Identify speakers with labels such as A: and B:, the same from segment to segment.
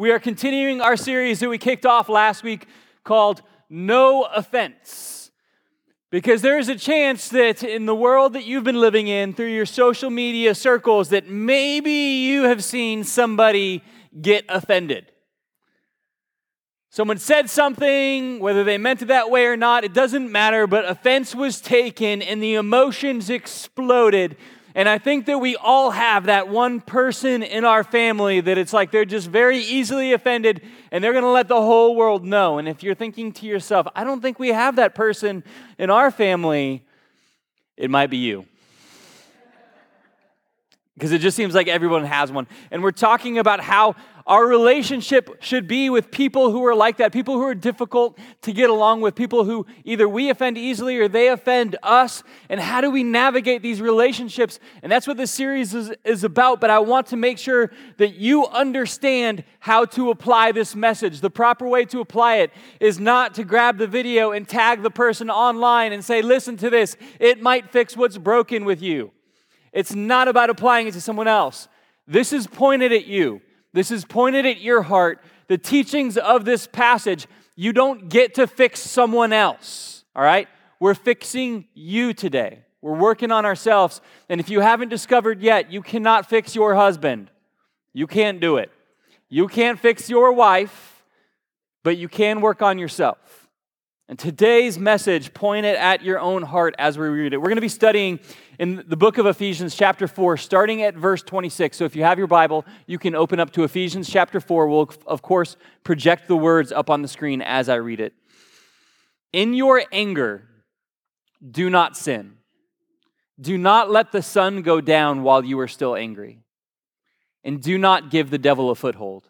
A: We are continuing our series that we kicked off last week called No Offense. Because there is a chance that in the world that you've been living in through your social media circles that maybe you have seen somebody get offended. Someone said something, whether they meant it that way or not, it doesn't matter, but offense was taken and the emotions exploded. And I think that we all have that one person in our family that it's like they're just very easily offended and they're going to let the whole world know. And if you're thinking to yourself, I don't think we have that person in our family, it might be you because it just seems like everyone has one. And we're talking about how our relationship should be with people who are like that, people who are difficult to get along with, people who either we offend easily or they offend us. And how do we navigate these relationships? And that's what this series is, is about. But I want to make sure that you understand how to apply this message. The proper way to apply it is not to grab the video and tag the person online and say, listen to this, it might fix what's broken with you. It's not about applying it to someone else. This is pointed at you. This is pointed at your heart. The teachings of this passage, you don't get to fix someone else, all right? We're fixing you today. We're working on ourselves. And if you haven't discovered yet, you cannot fix your husband. You can't do it. You can't fix your wife, but you can work on yourself. And today's message, point it at your own heart as we read it. We're going to be studying in the book of Ephesians, chapter 4, starting at verse 26. So if you have your Bible, you can open up to Ephesians chapter 4. We'll, of course, project the words up on the screen as I read it. In your anger, do not sin. Do not let the sun go down while you are still angry. And do not give the devil a foothold.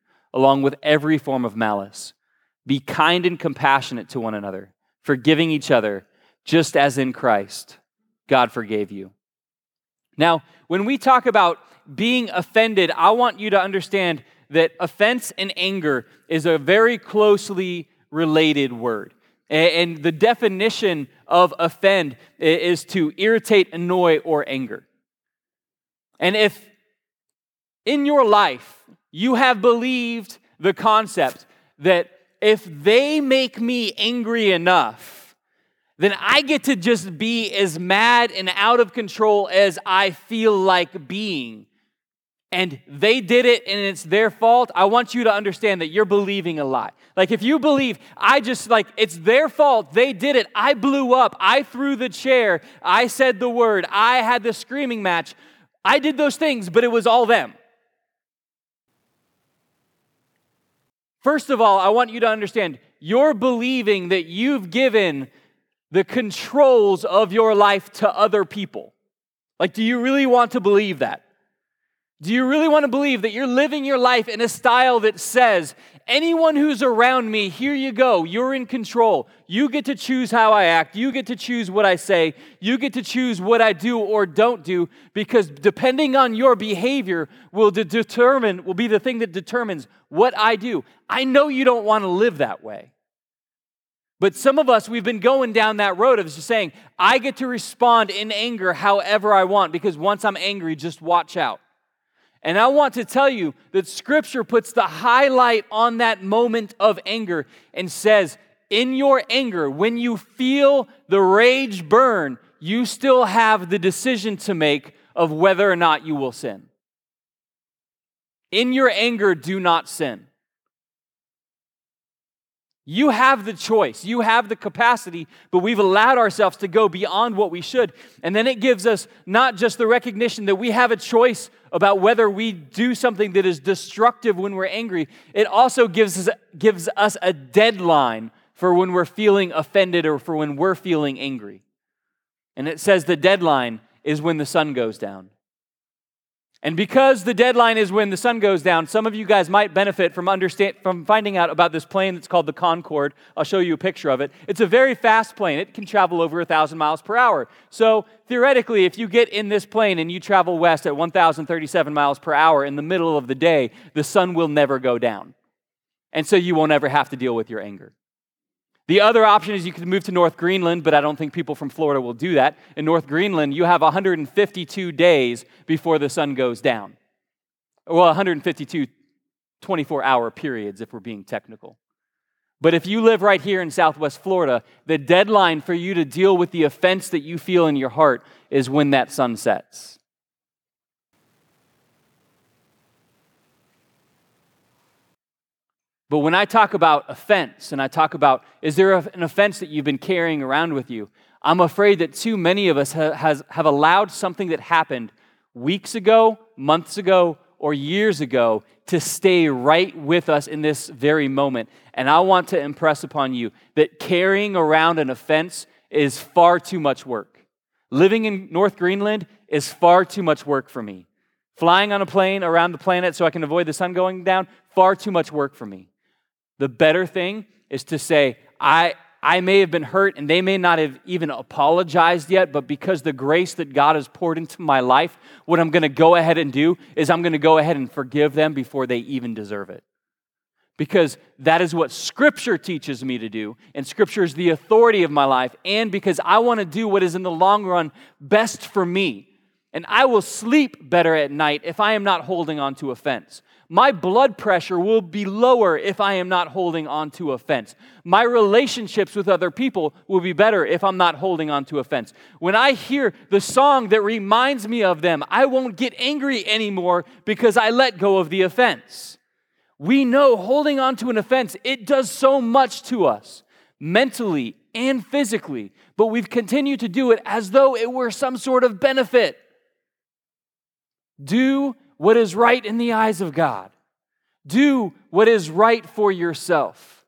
A: along with every form of malice. Be kind and compassionate to one another, forgiving each other, just as in Christ God forgave you. Now, when we talk about being offended, I want you to understand that offense and anger is a very closely related word. And the definition of offend is to irritate, annoy, or anger. And if in your life you have believed the concept that if they make me angry enough, then I get to just be as mad and out of control as I feel like being. And they did it and it's their fault. I want you to understand that you're believing a lie. Like if you believe, I just like, it's their fault, they did it, I blew up, I threw the chair, I said the word, I had the screaming match, I did those things, but it was all them. First of all, I want you to understand you're believing that you've given the controls of your life to other people. Like, do you really want to believe that? Do you really want to believe that you're living your life in a style that says, anyone who's around me, here you go, you're in control. You get to choose how I act. You get to choose what I say. You get to choose what I do or don't do because depending on your behavior will de- determine, will be the thing that determines what I do. I know you don't want to live that way. But some of us, we've been going down that road of just saying, I get to respond in anger however I want because once I'm angry, just watch out. And I want to tell you that Scripture puts the highlight on that moment of anger and says, in your anger, when you feel the rage burn, you still have the decision to make of whether or not you will sin. In your anger, do not sin. You have the choice, you have the capacity, but we've allowed ourselves to go beyond what we should. And then it gives us not just the recognition that we have a choice about whether we do something that is destructive when we're angry, it also gives us, gives us a deadline for when we're feeling offended or for when we're feeling angry. And it says the deadline is when the sun goes down. And because the deadline is when the sun goes down, some of you guys might benefit from understand from finding out about this plane that's called the Concorde. I'll show you a picture of it. It's a very fast plane. It can travel over 1,000 miles per hour. So theoretically, if you get in this plane and you travel west at 1,037 miles per hour in the middle of the day, the sun will never go down. And so you won't ever have to deal with your anger. The other option is you could move to North Greenland, but I don't think people from Florida will do that. In North Greenland, you have 152 days before the sun goes down. Well, 152 24 hour periods if we're being technical. But if you live right here in Southwest Florida, the deadline for you to deal with the offense that you feel in your heart is when that sun sets. But when I talk about offense and I talk about, is there an offense that you've been carrying around with you? I'm afraid that too many of us ha- has, have allowed something that happened weeks ago, months ago, or years ago to stay right with us in this very moment. And I want to impress upon you that carrying around an offense is far too much work. Living in North Greenland is far too much work for me. Flying on a plane around the planet so I can avoid the sun going down, far too much work for me. The better thing is to say, I, I may have been hurt and they may not have even apologized yet, but because the grace that God has poured into my life, what I'm going to go ahead and do is I'm going to go ahead and forgive them before they even deserve it. Because that is what Scripture teaches me to do, and Scripture is the authority of my life, and because I want to do what is in the long run best for me. And I will sleep better at night if I am not holding on to offense. My blood pressure will be lower if I am not holding on to offense. My relationships with other people will be better if I'm not holding on to offense. When I hear the song that reminds me of them, I won't get angry anymore because I let go of the offense. We know holding on to an offense, it does so much to us mentally and physically, but we've continued to do it as though it were some sort of benefit. Do what is right in the eyes of God. Do what is right for yourself.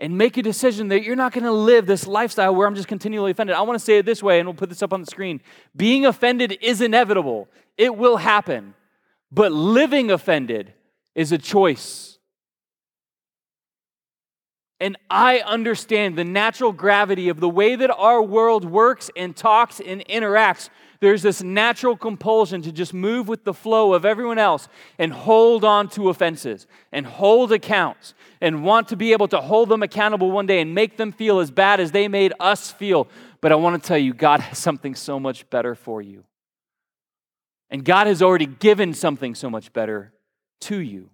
A: And make a decision that you're not going to live this lifestyle where I'm just continually offended. I want to say it this way, and we'll put this up on the screen. Being offended is inevitable, it will happen. But living offended is a choice. And I understand the natural gravity of the way that our world works and talks and interacts there's this natural compulsion to just move with the flow of everyone else and hold on to offenses and hold accounts and want to be able to hold them accountable one day and make them feel as bad as they made us feel. But I want to tell you, God has something so much better for you. And God has already given something so much better to you.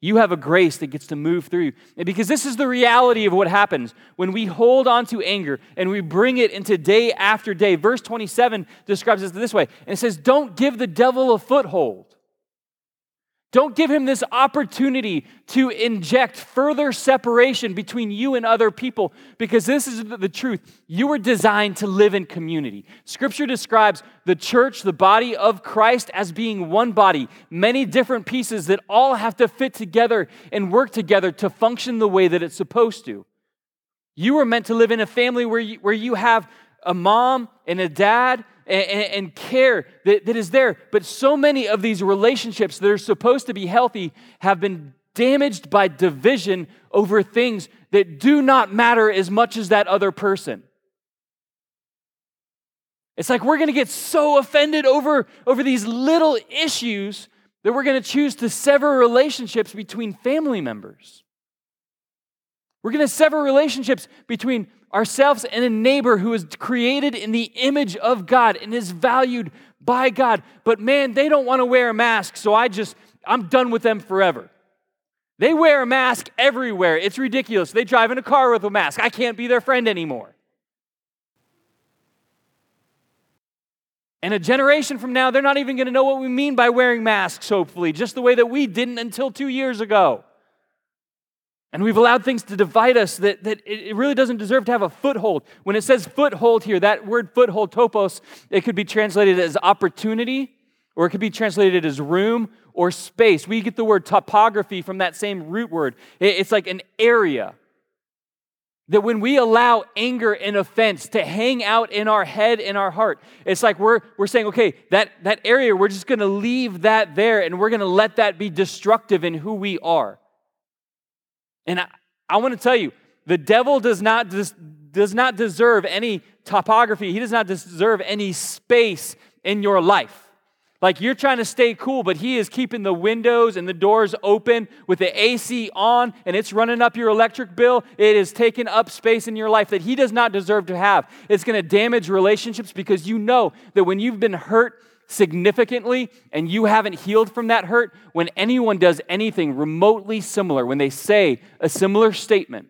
A: You have a grace that gets to move through you. And because this is the reality of what happens when we hold on to anger and we bring it into day after day. Verse 27 describes it this way, and it says, Don't give the devil a foothold. Don't give him this opportunity to inject further separation between you and other people because this is the truth. You were designed to live in community. Scripture describes the church, the body of Christ, as being one body, many different pieces that all have to fit together and work together to function the way that it's supposed to. You were meant to live in a family where you, where you have a mom and a dad and, and care that, that is there. But so many of these relationships that are supposed to be healthy have been damaged by division over things that do not matter as much as that other person. It's like we're going to get so offended over, over these little issues that we're going to choose to sever relationships between family members. We're going to sever relationships between ourselves and a neighbor who is created in the image of God and is valued by God. But man, they don't want to wear a mask, so I just, I'm done with them forever. They wear a mask everywhere. It's ridiculous. They drive in a car with a mask. I can't be their friend anymore. And a generation from now, they're not even going to know what we mean by wearing masks, hopefully, just the way that we didn't until two years ago. And we've allowed things to divide us that, that it really doesn't deserve to have a foothold. When it says foothold here, that word foothold, topos, it could be translated as opportunity, or it could be translated as room or space. We get the word topography from that same root word. It's like an area. That when we allow anger and offense to hang out in our head, in our heart, it's like we're, we're saying, okay, that, that area, we're just going to leave that there and we're going to let that be destructive in who we are. And I, I want to tell you, the devil does not, des, does not deserve any topography, he does not deserve any space in your life. Like you're trying to stay cool, but he is keeping the windows and the doors open with the AC on and it's running up your electric bill. It is taking up space in your life that he does not deserve to have. It's going to damage relationships because you know that when you've been hurt significantly and you haven't healed from that hurt, when anyone does anything remotely similar, when they say a similar statement,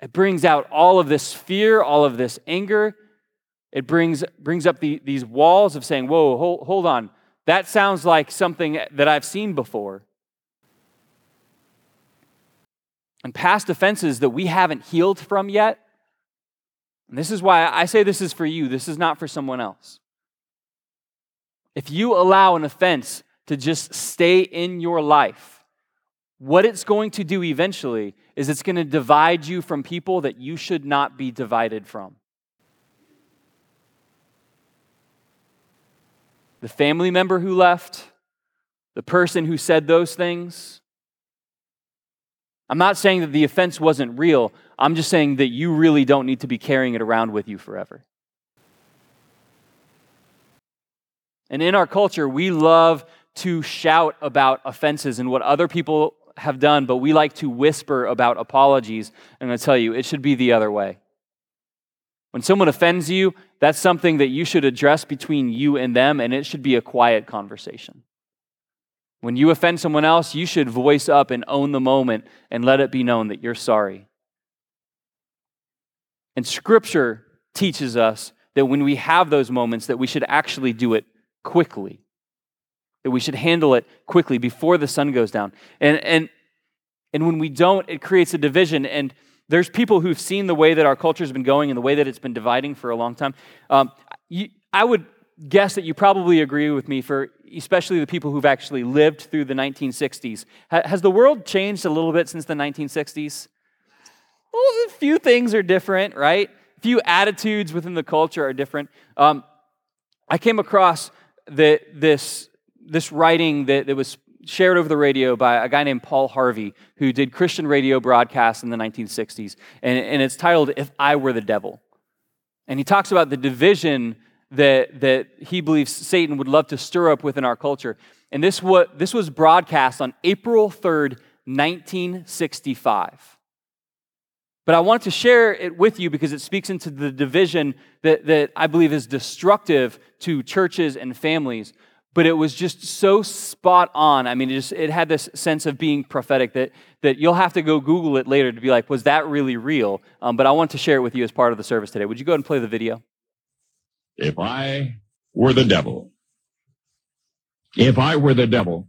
A: it brings out all of this fear, all of this anger, it brings, brings up the, these walls of saying, whoa, hold, hold on. That sounds like something that I've seen before. And past offenses that we haven't healed from yet. And this is why I say this is for you, this is not for someone else. If you allow an offense to just stay in your life, what it's going to do eventually is it's going to divide you from people that you should not be divided from. the family member who left, the person who said those things. I'm not saying that the offense wasn't real. I'm just saying that you really don't need to be carrying it around with you forever. And in our culture, we love to shout about offenses and what other people have done, but we like to whisper about apologies. And I'm going to tell you, it should be the other way. When someone offends you, that's something that you should address between you and them, and it should be a quiet conversation. When you offend someone else, you should voice up and own the moment and let it be known that you're sorry. And scripture teaches us that when we have those moments that we should actually do it quickly. That we should handle it quickly before the sun goes down. And and and when we don't, it creates a division and there's people who've seen the way that our culture has been going and the way that it's been dividing for a long time. Um, you, I would guess that you probably agree with me for especially the people who've actually lived through the 1960s. Ha- has the world changed a little bit since the 1960s? Well, a few things are different, right? A few attitudes within the culture are different. Um, I came across the, this, this writing that, that was shared over the radio by a guy named Paul Harvey, who did Christian radio broadcasts in the 1960s. And, and it's titled, If I Were the Devil. And he talks about the division that, that he believes Satan would love to stir up within our culture. And this, what, this was broadcast on April 3rd, 1965. But I want to share it with you because it speaks into the division that, that I believe is destructive to churches and families but it was just so spot on. I mean, it just it had this sense of being prophetic that that you'll have to go Google it later to be like, was that really real? Um, but I want to share it with you as part of the service today. Would you go ahead and play the video?
B: If I were the devil, if I were the devil,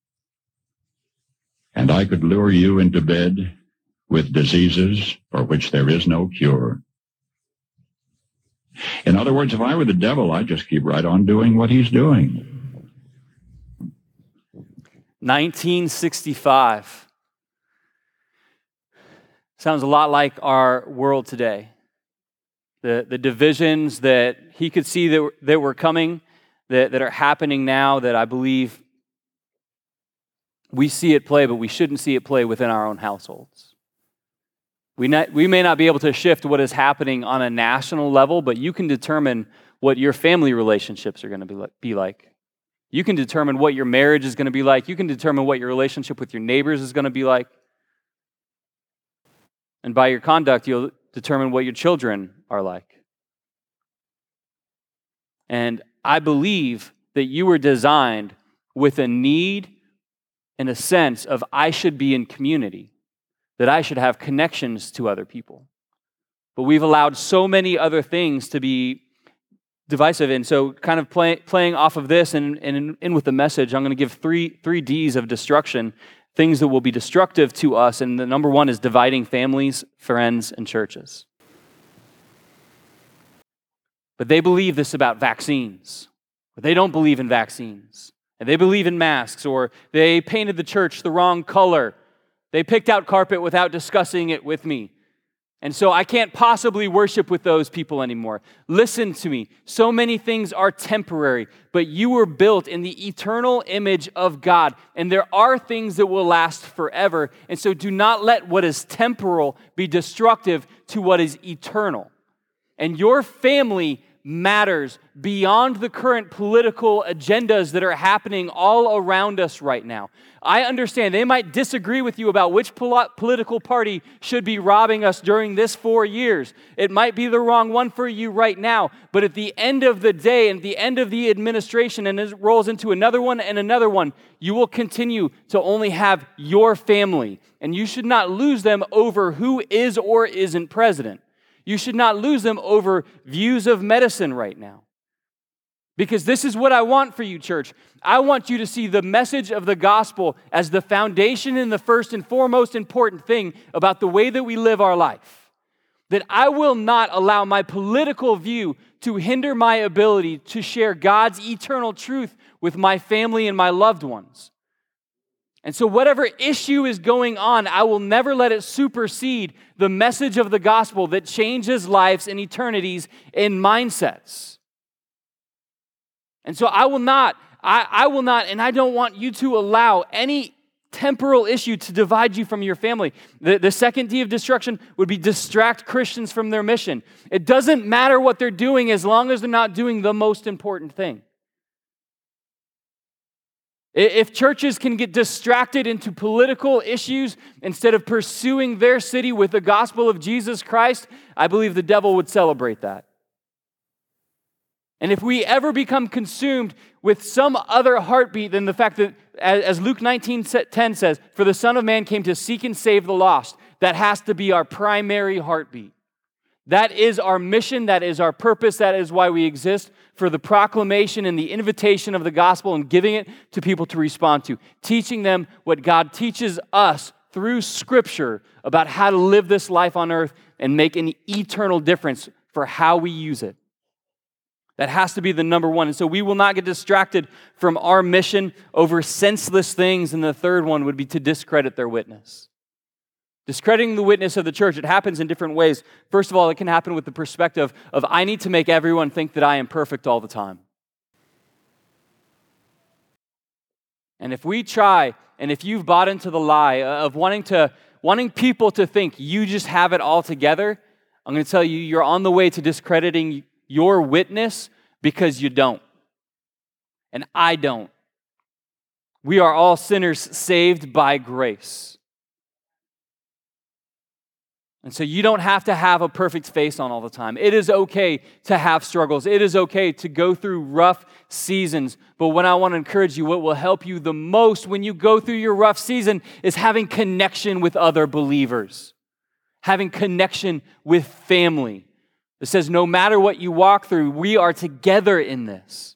B: and I could lure you into bed with diseases for which there is no cure. In other words, if I were the devil, I'd just keep right on doing what he's doing.
A: 1965. Sounds a lot like our world today. The, the divisions that he could see that, that were coming, that, that are happening now, that I believe we see it play, but we shouldn't see it play within our own households. We, not, we may not be able to shift what is happening on a national level, but you can determine what your family relationships are going to be like. You can determine what your marriage is going to be like. You can determine what your relationship with your neighbors is going to be like. And by your conduct, you'll determine what your children are like. And I believe that you were designed with a need and a sense of I should be in community, that I should have connections to other people. But we've allowed so many other things to be divisive. And so, kind of play, playing off of this and, and in, in with the message, I'm going to give three, three D's of destruction, things that will be destructive to us. And the number one is dividing families, friends, and churches. But they believe this about vaccines, but they don't believe in vaccines. And they believe in masks, or they painted the church the wrong color. They picked out carpet without discussing it with me. And so I can't possibly worship with those people anymore. Listen to me. So many things are temporary, but you were built in the eternal image of God. And there are things that will last forever. And so do not let what is temporal be destructive to what is eternal. And your family matters beyond the current political agendas that are happening all around us right now. I understand they might disagree with you about which pol- political party should be robbing us during this four years. It might be the wrong one for you right now, but at the end of the day and the end of the administration, and it rolls into another one and another one, you will continue to only have your family, and you should not lose them over who is or isn't president. You should not lose them over views of medicine right now. Because this is what I want for you, church. I want you to see the message of the gospel as the foundation and the first and foremost important thing about the way that we live our life. That I will not allow my political view to hinder my ability to share God's eternal truth with my family and my loved ones. And so, whatever issue is going on, I will never let it supersede the message of the gospel that changes lives and eternities in mindsets. And so, I will not, I, I will not, and I don't want you to allow any temporal issue to divide you from your family. The, the second D of destruction would be distract Christians from their mission. It doesn't matter what they're doing as long as they're not doing the most important thing. If churches can get distracted into political issues instead of pursuing their city with the gospel of Jesus Christ, I believe the devil would celebrate that. And if we ever become consumed with some other heartbeat than the fact that, as Luke 19 10 says, for the Son of Man came to seek and save the lost, that has to be our primary heartbeat. That is our mission, that is our purpose, that is why we exist for the proclamation and the invitation of the gospel and giving it to people to respond to, teaching them what God teaches us through Scripture about how to live this life on earth and make an eternal difference for how we use it. That has to be the number one. And so we will not get distracted from our mission over senseless things. And the third one would be to discredit their witness. Discrediting the witness of the church, it happens in different ways. First of all, it can happen with the perspective of I need to make everyone think that I am perfect all the time. And if we try, and if you've bought into the lie of wanting to wanting people to think you just have it all together, I'm going to tell you you're on the way to discrediting your witness because you don't. And I don't. We are all sinners saved by grace. And so you don't have to have a perfect face on all the time. It is okay to have struggles. It is okay to go through rough seasons. But what I want to encourage you, what will help you the most when you go through your rough season is having connection with other believers, having connection with family. It says, no matter what you walk through, we are together in this.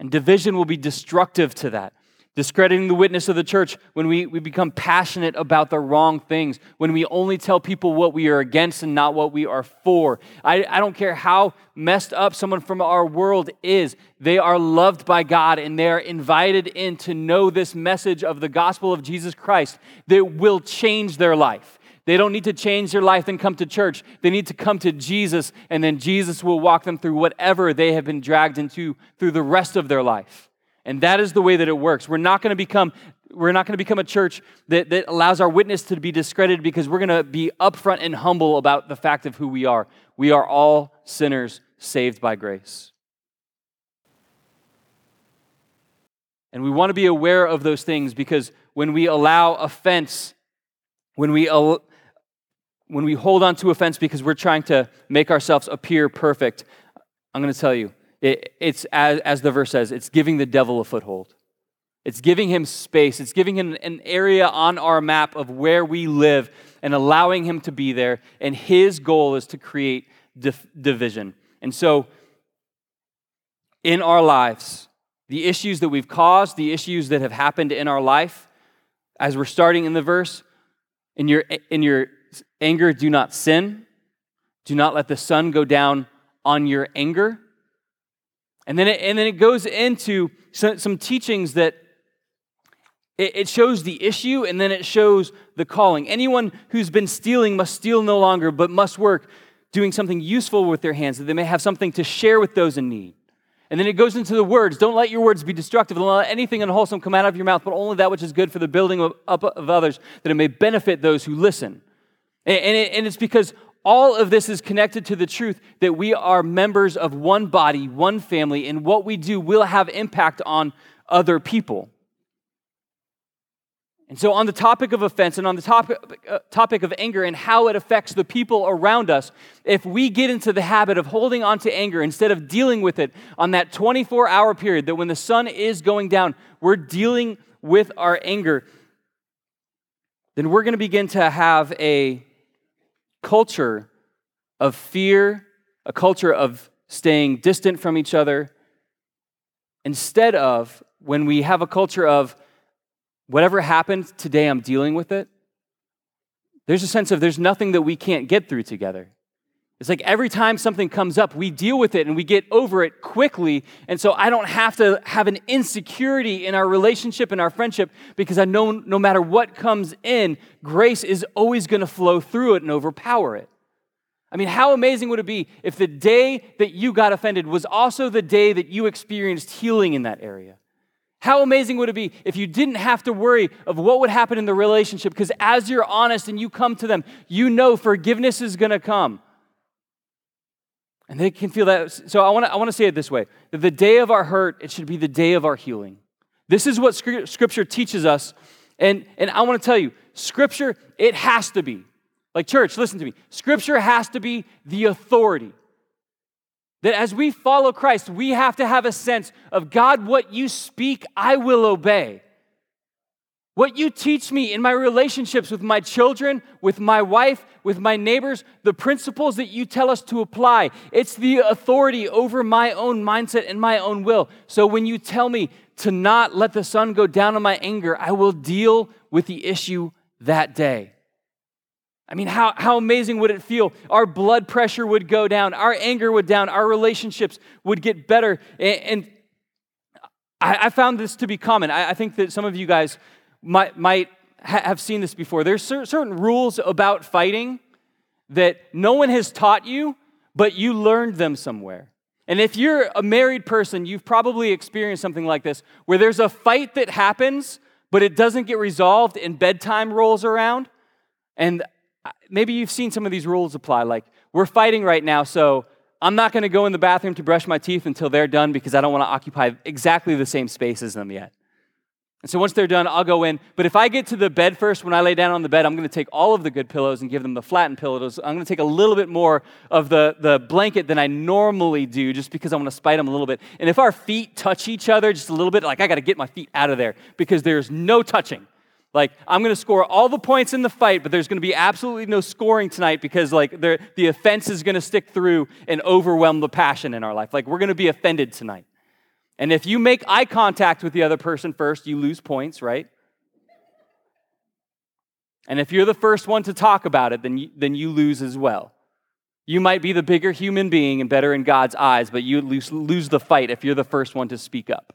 A: And division will be destructive to that discrediting the witness of the church, when we, we become passionate about the wrong things, when we only tell people what we are against and not what we are for. I, I don't care how messed up someone from our world is, they are loved by God and they are invited in to know this message of the gospel of Jesus Christ that will change their life. They don't need to change their life and come to church. They need to come to Jesus, and then Jesus will walk them through whatever they have been dragged into through the rest of their life. And that is the way that it works. We're not going to become we're not going to become a church that, that allows our witness to be discredited because we're going to be upfront and humble about the fact of who we are. We are all sinners saved by grace. And we want to be aware of those things because when we allow offense, when we, when we hold on to offense because we're trying to make ourselves appear perfect, I'm going to tell you, it, it's, as, as the verse says, it's giving the devil a foothold. It's giving him space. It's giving him an area on our map of where we live and allowing him to be there. And his goal is to create division. And so, in our lives, the issues that we've caused, the issues that have happened in our life, as we're starting in the verse, in your, in your anger, do not sin. Do not let the sun go down on your anger. And then it, and then it goes into some, teachings that it, shows the issue and then it shows the calling. Anyone who's been stealing must steal no longer, but must work doing something useful with their hands, that they may have something to share with those in need. And then it goes into the words. Don't let your words be destructive. Don't let anything unwholesome come out of your mouth, but only that which is good for the building up of others, that it may benefit those who listen. And it's because all of this is connected to the truth that we are members of one body, one family, and what we do will have impact on other people. And so, on the topic of offense and on the topic, uh, topic of anger and how it affects the people around us, if we get into the habit of holding on to anger instead of dealing with it on that 24 hour period, that when the sun is going down, we're dealing with our anger, then we're going to begin to have a culture of fear, a culture of staying distant from each other, instead of when we have a culture of whatever happened today, I'm dealing with it. There's a sense of there's nothing that we can't get through together. It's like every time something comes up, we deal with it and we get over it quickly. And so I don't have to have an insecurity in our relationship and our friendship because I know no matter what comes in, grace is always going to flow through it and overpower it. I mean, how amazing would it be if the day that you got offended was also the day that you experienced healing in that area? How amazing would it be if you didn't have to worry of what would happen in the relationship because as you're honest and you come to them, you know forgiveness is going to come. And they can feel that. So I want to I want to say it this way that the day of our hurt, it should be the day of our healing. This is what Scripture teaches us. And, and I want to tell you, Scripture, it has to be. Like, church, listen to me. Scripture has to be the authority. That as we follow Christ, we have to have a sense of God, what you speak, I will obey. What you teach me in my relationships with my children, with my wife, with my neighbors, the principles that you tell us to apply, it's the authority over my own mindset and my own will. So when you tell me to not let the sun go down on my anger, I will deal with the issue that day. I mean, how, how amazing would it feel? Our blood pressure would go down, our anger would down, our relationships would get better. And, I, I, found this to be common. I, I, think that some of you guys might, might ha- have seen this before. There's cer- certain rules about fighting that no one has taught you, but you learned them somewhere. And if you're a married person, you've probably experienced something like this where there's a fight that happens, but it doesn't get resolved and bedtime rolls around. And uh, maybe you've seen some of these rules apply. Like, we're fighting right now, so I'm not going to go in the bathroom to brush my teeth until they're done because I don't want to occupy exactly the same space as them yet. And so once they're done, I'll go in. But if I get to the bed first, when I lay down on the bed, I'm going to take all of the good pillows and give them the flattened pillows. I'm going to take a little bit more of the, the blanket than I normally do just because I want to spite them a little bit. And if our feet touch each other just a little bit, like I got to get my feet out of there because there's no touching. Like, I'm going to score all the points in the fight, but there's going to be absolutely no scoring tonight because, like, the offense is going to stick through and overwhelm the passion in our life. Like, we're going to be offended tonight. And if you make eye contact with the other person first, you lose points, right? And if you're the first one to talk about it, then you, then you lose as well. You might be the bigger human being and better in God's eyes, but you lose, lose the fight if you're the first one to speak up.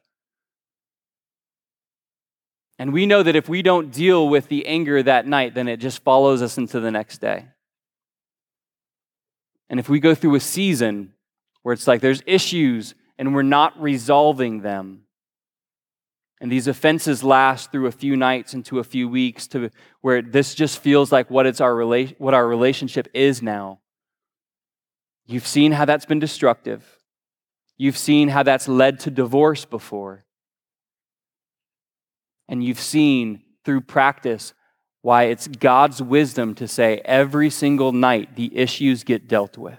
A: And we know that if we don't deal with the anger that night, then it just follows us into the next day. And if we go through a season where it's like there's issues and we're not resolving them, and these offenses last through a few nights into a few weeks to where this just feels like what it's our rela- what our relationship is now. You've seen how that's been destructive. You've seen how that's led to divorce before. And you've seen through practice why it's God's wisdom to say every single night the issues get dealt with.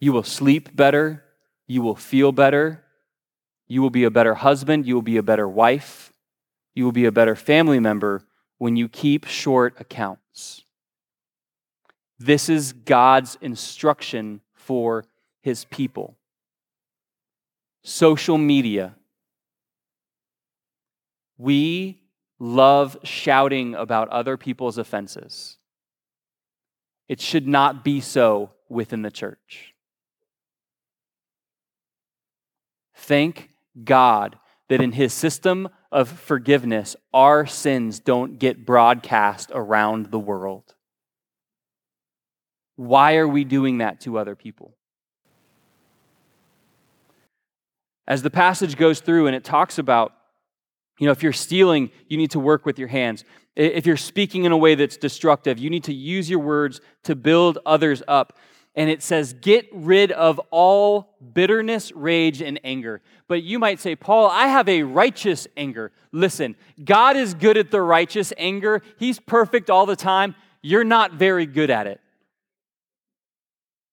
A: You will sleep better. You will feel better. You will be a better husband. You will be a better wife. You will be a better family member when you keep short accounts. This is God's instruction for his people. Social media we love shouting about other people's offenses. It should not be so within the church. Thank God that in his system of forgiveness, our sins don't get broadcast around the world. Why are we doing that to other people? As the passage goes through and it talks about you know, if you're stealing, you need to work with your hands. If you're speaking in a way that's destructive, you need to use your words to build others up. And it says, get rid of all bitterness, rage, and anger. But you might say, Paul, I have a righteous anger. Listen, God is good at the righteous anger, He's perfect all the time. You're not very good at it.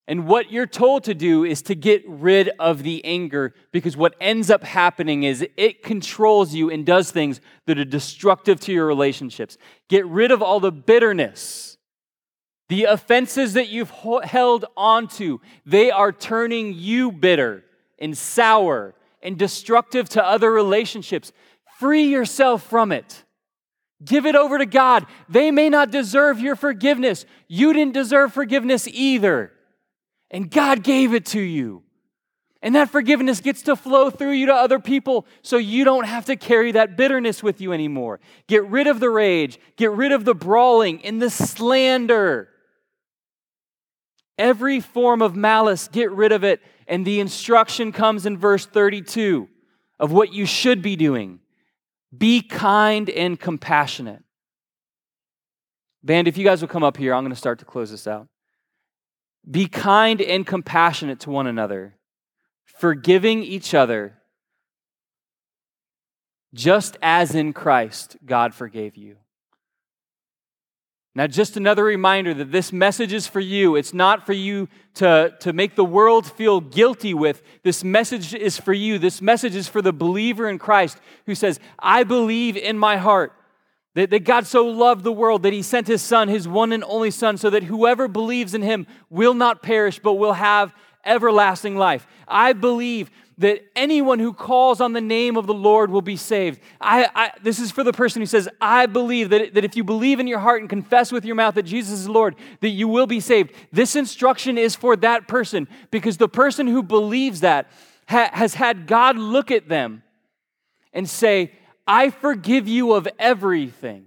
A: And what you're told to do is to get rid of the anger because what ends up happening is it controls you and does things that are destructive to your relationships. Get rid of all the bitterness. The offenses that you've held onto, they are turning you bitter and sour and destructive to other relationships. Free yourself from it. Give it over to God. They may not deserve your forgiveness. You didn't deserve forgiveness either and God gave it to you. And that forgiveness gets to flow through you to other people so you don't have to carry that bitterness with you anymore. Get rid of the rage, get rid of the brawling and the slander. Every form of malice, get rid of it. And the instruction comes in verse 32 of what you should be doing be kind and compassionate. Band, if you guys will come up here, I'm going to start to close this out. Be kind and compassionate to one another, forgiving each other, just as in Christ God forgave you. Now, just another reminder that this message is for you. It's not for you to, to make the world feel guilty with. This message is for you. This message is for the believer in Christ who says, I believe in my heart that, that God so loved the world that he sent his son, his one and only son, so that whoever believes in him will not perish, but will have everlasting life. I believe that anyone who calls on the name of the Lord will be saved. I, I, this is for the person who says, I believe that, that if you believe in your heart and confess with your mouth that Jesus is Lord, that you will be saved. This instruction is for that person because the person who believes that ha, has had God look at them and say, I forgive you of everything.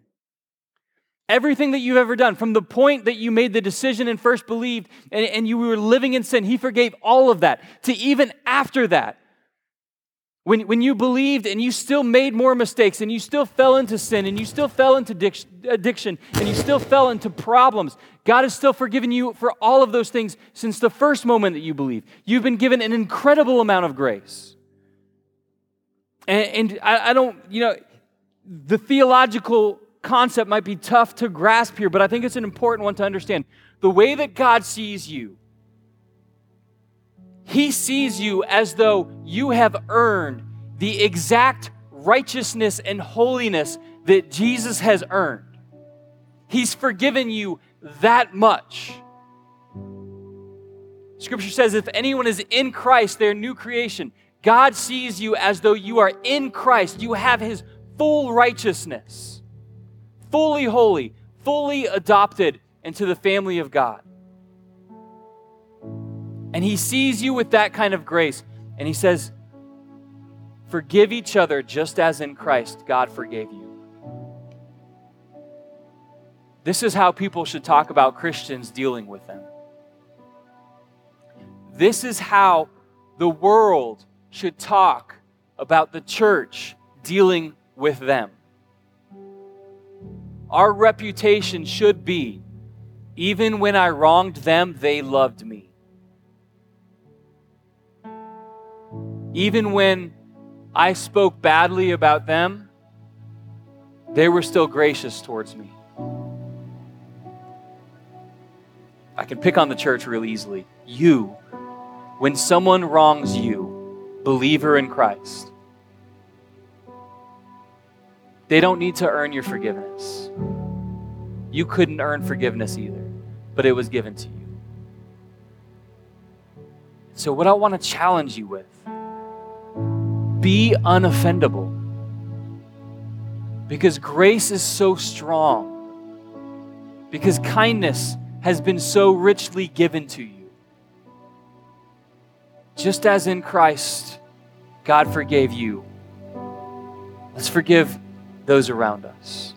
A: Everything that you've ever done, from the point that you made the decision and first believed and, and, you were living in sin, He forgave all of that. To even after that, when, when you believed and you still made more mistakes and you still fell into sin and you still fell into addiction and you still fell into problems, God has still forgiven you for all of those things since the first moment that you believed. You've been given an incredible amount of grace. And, and I, I don't, you know, the theological concept might be tough to grasp here, but I think it's an important one to understand. The way that God sees you, He sees you as though you have earned the exact righteousness and holiness that Jesus has earned. He's forgiven you that much. Scripture says if anyone is in Christ, they're new creation. God sees you as though you are in Christ. You have His full righteousness, fully holy, fully adopted into the family of God. And He sees you with that kind of grace. And He says, Forgive each other just as in Christ God forgave you. This is how people should talk about Christians dealing with them. This is how the world should talk about the church dealing with them. Our reputation should be even when I wronged them, they loved me. Even when I spoke badly about them, they were still gracious towards me. I can pick on the church real easily. You, when someone wrongs you, believer in Christ. They don't need to earn your forgiveness. You couldn't earn forgiveness either, but it was given to you. So, what I want to challenge you with be unoffendable. Because grace is so strong. Because kindness has been so richly given to you. Just as in Christ, God forgave you, let's forgive those around us.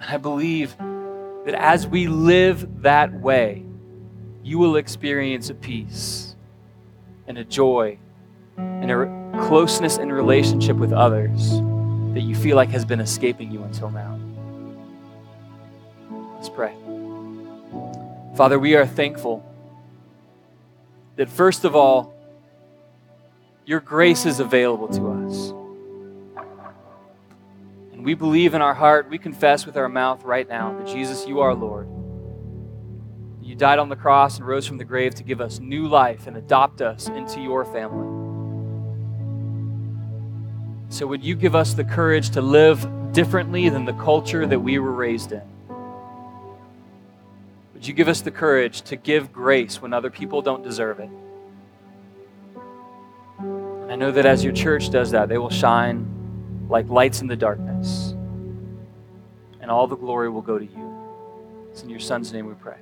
A: And I believe that as we live that way, you will experience a peace and a joy and a closeness in relationship with others that you feel like has been escaping you until now. Let's pray. Father, we are thankful that first of all, your grace is available to us. And we believe in our heart, we confess with our mouth right now that Jesus, you are Lord. You died on the cross and rose from the grave to give us new life and adopt us into your family. So, would you give us the courage to live differently than the culture that we were raised in? Would you give us the courage to give grace when other people don't deserve it? I know that as your church does that, they will shine like lights in the darkness. And all the glory will go to you. It's in your son's name we pray.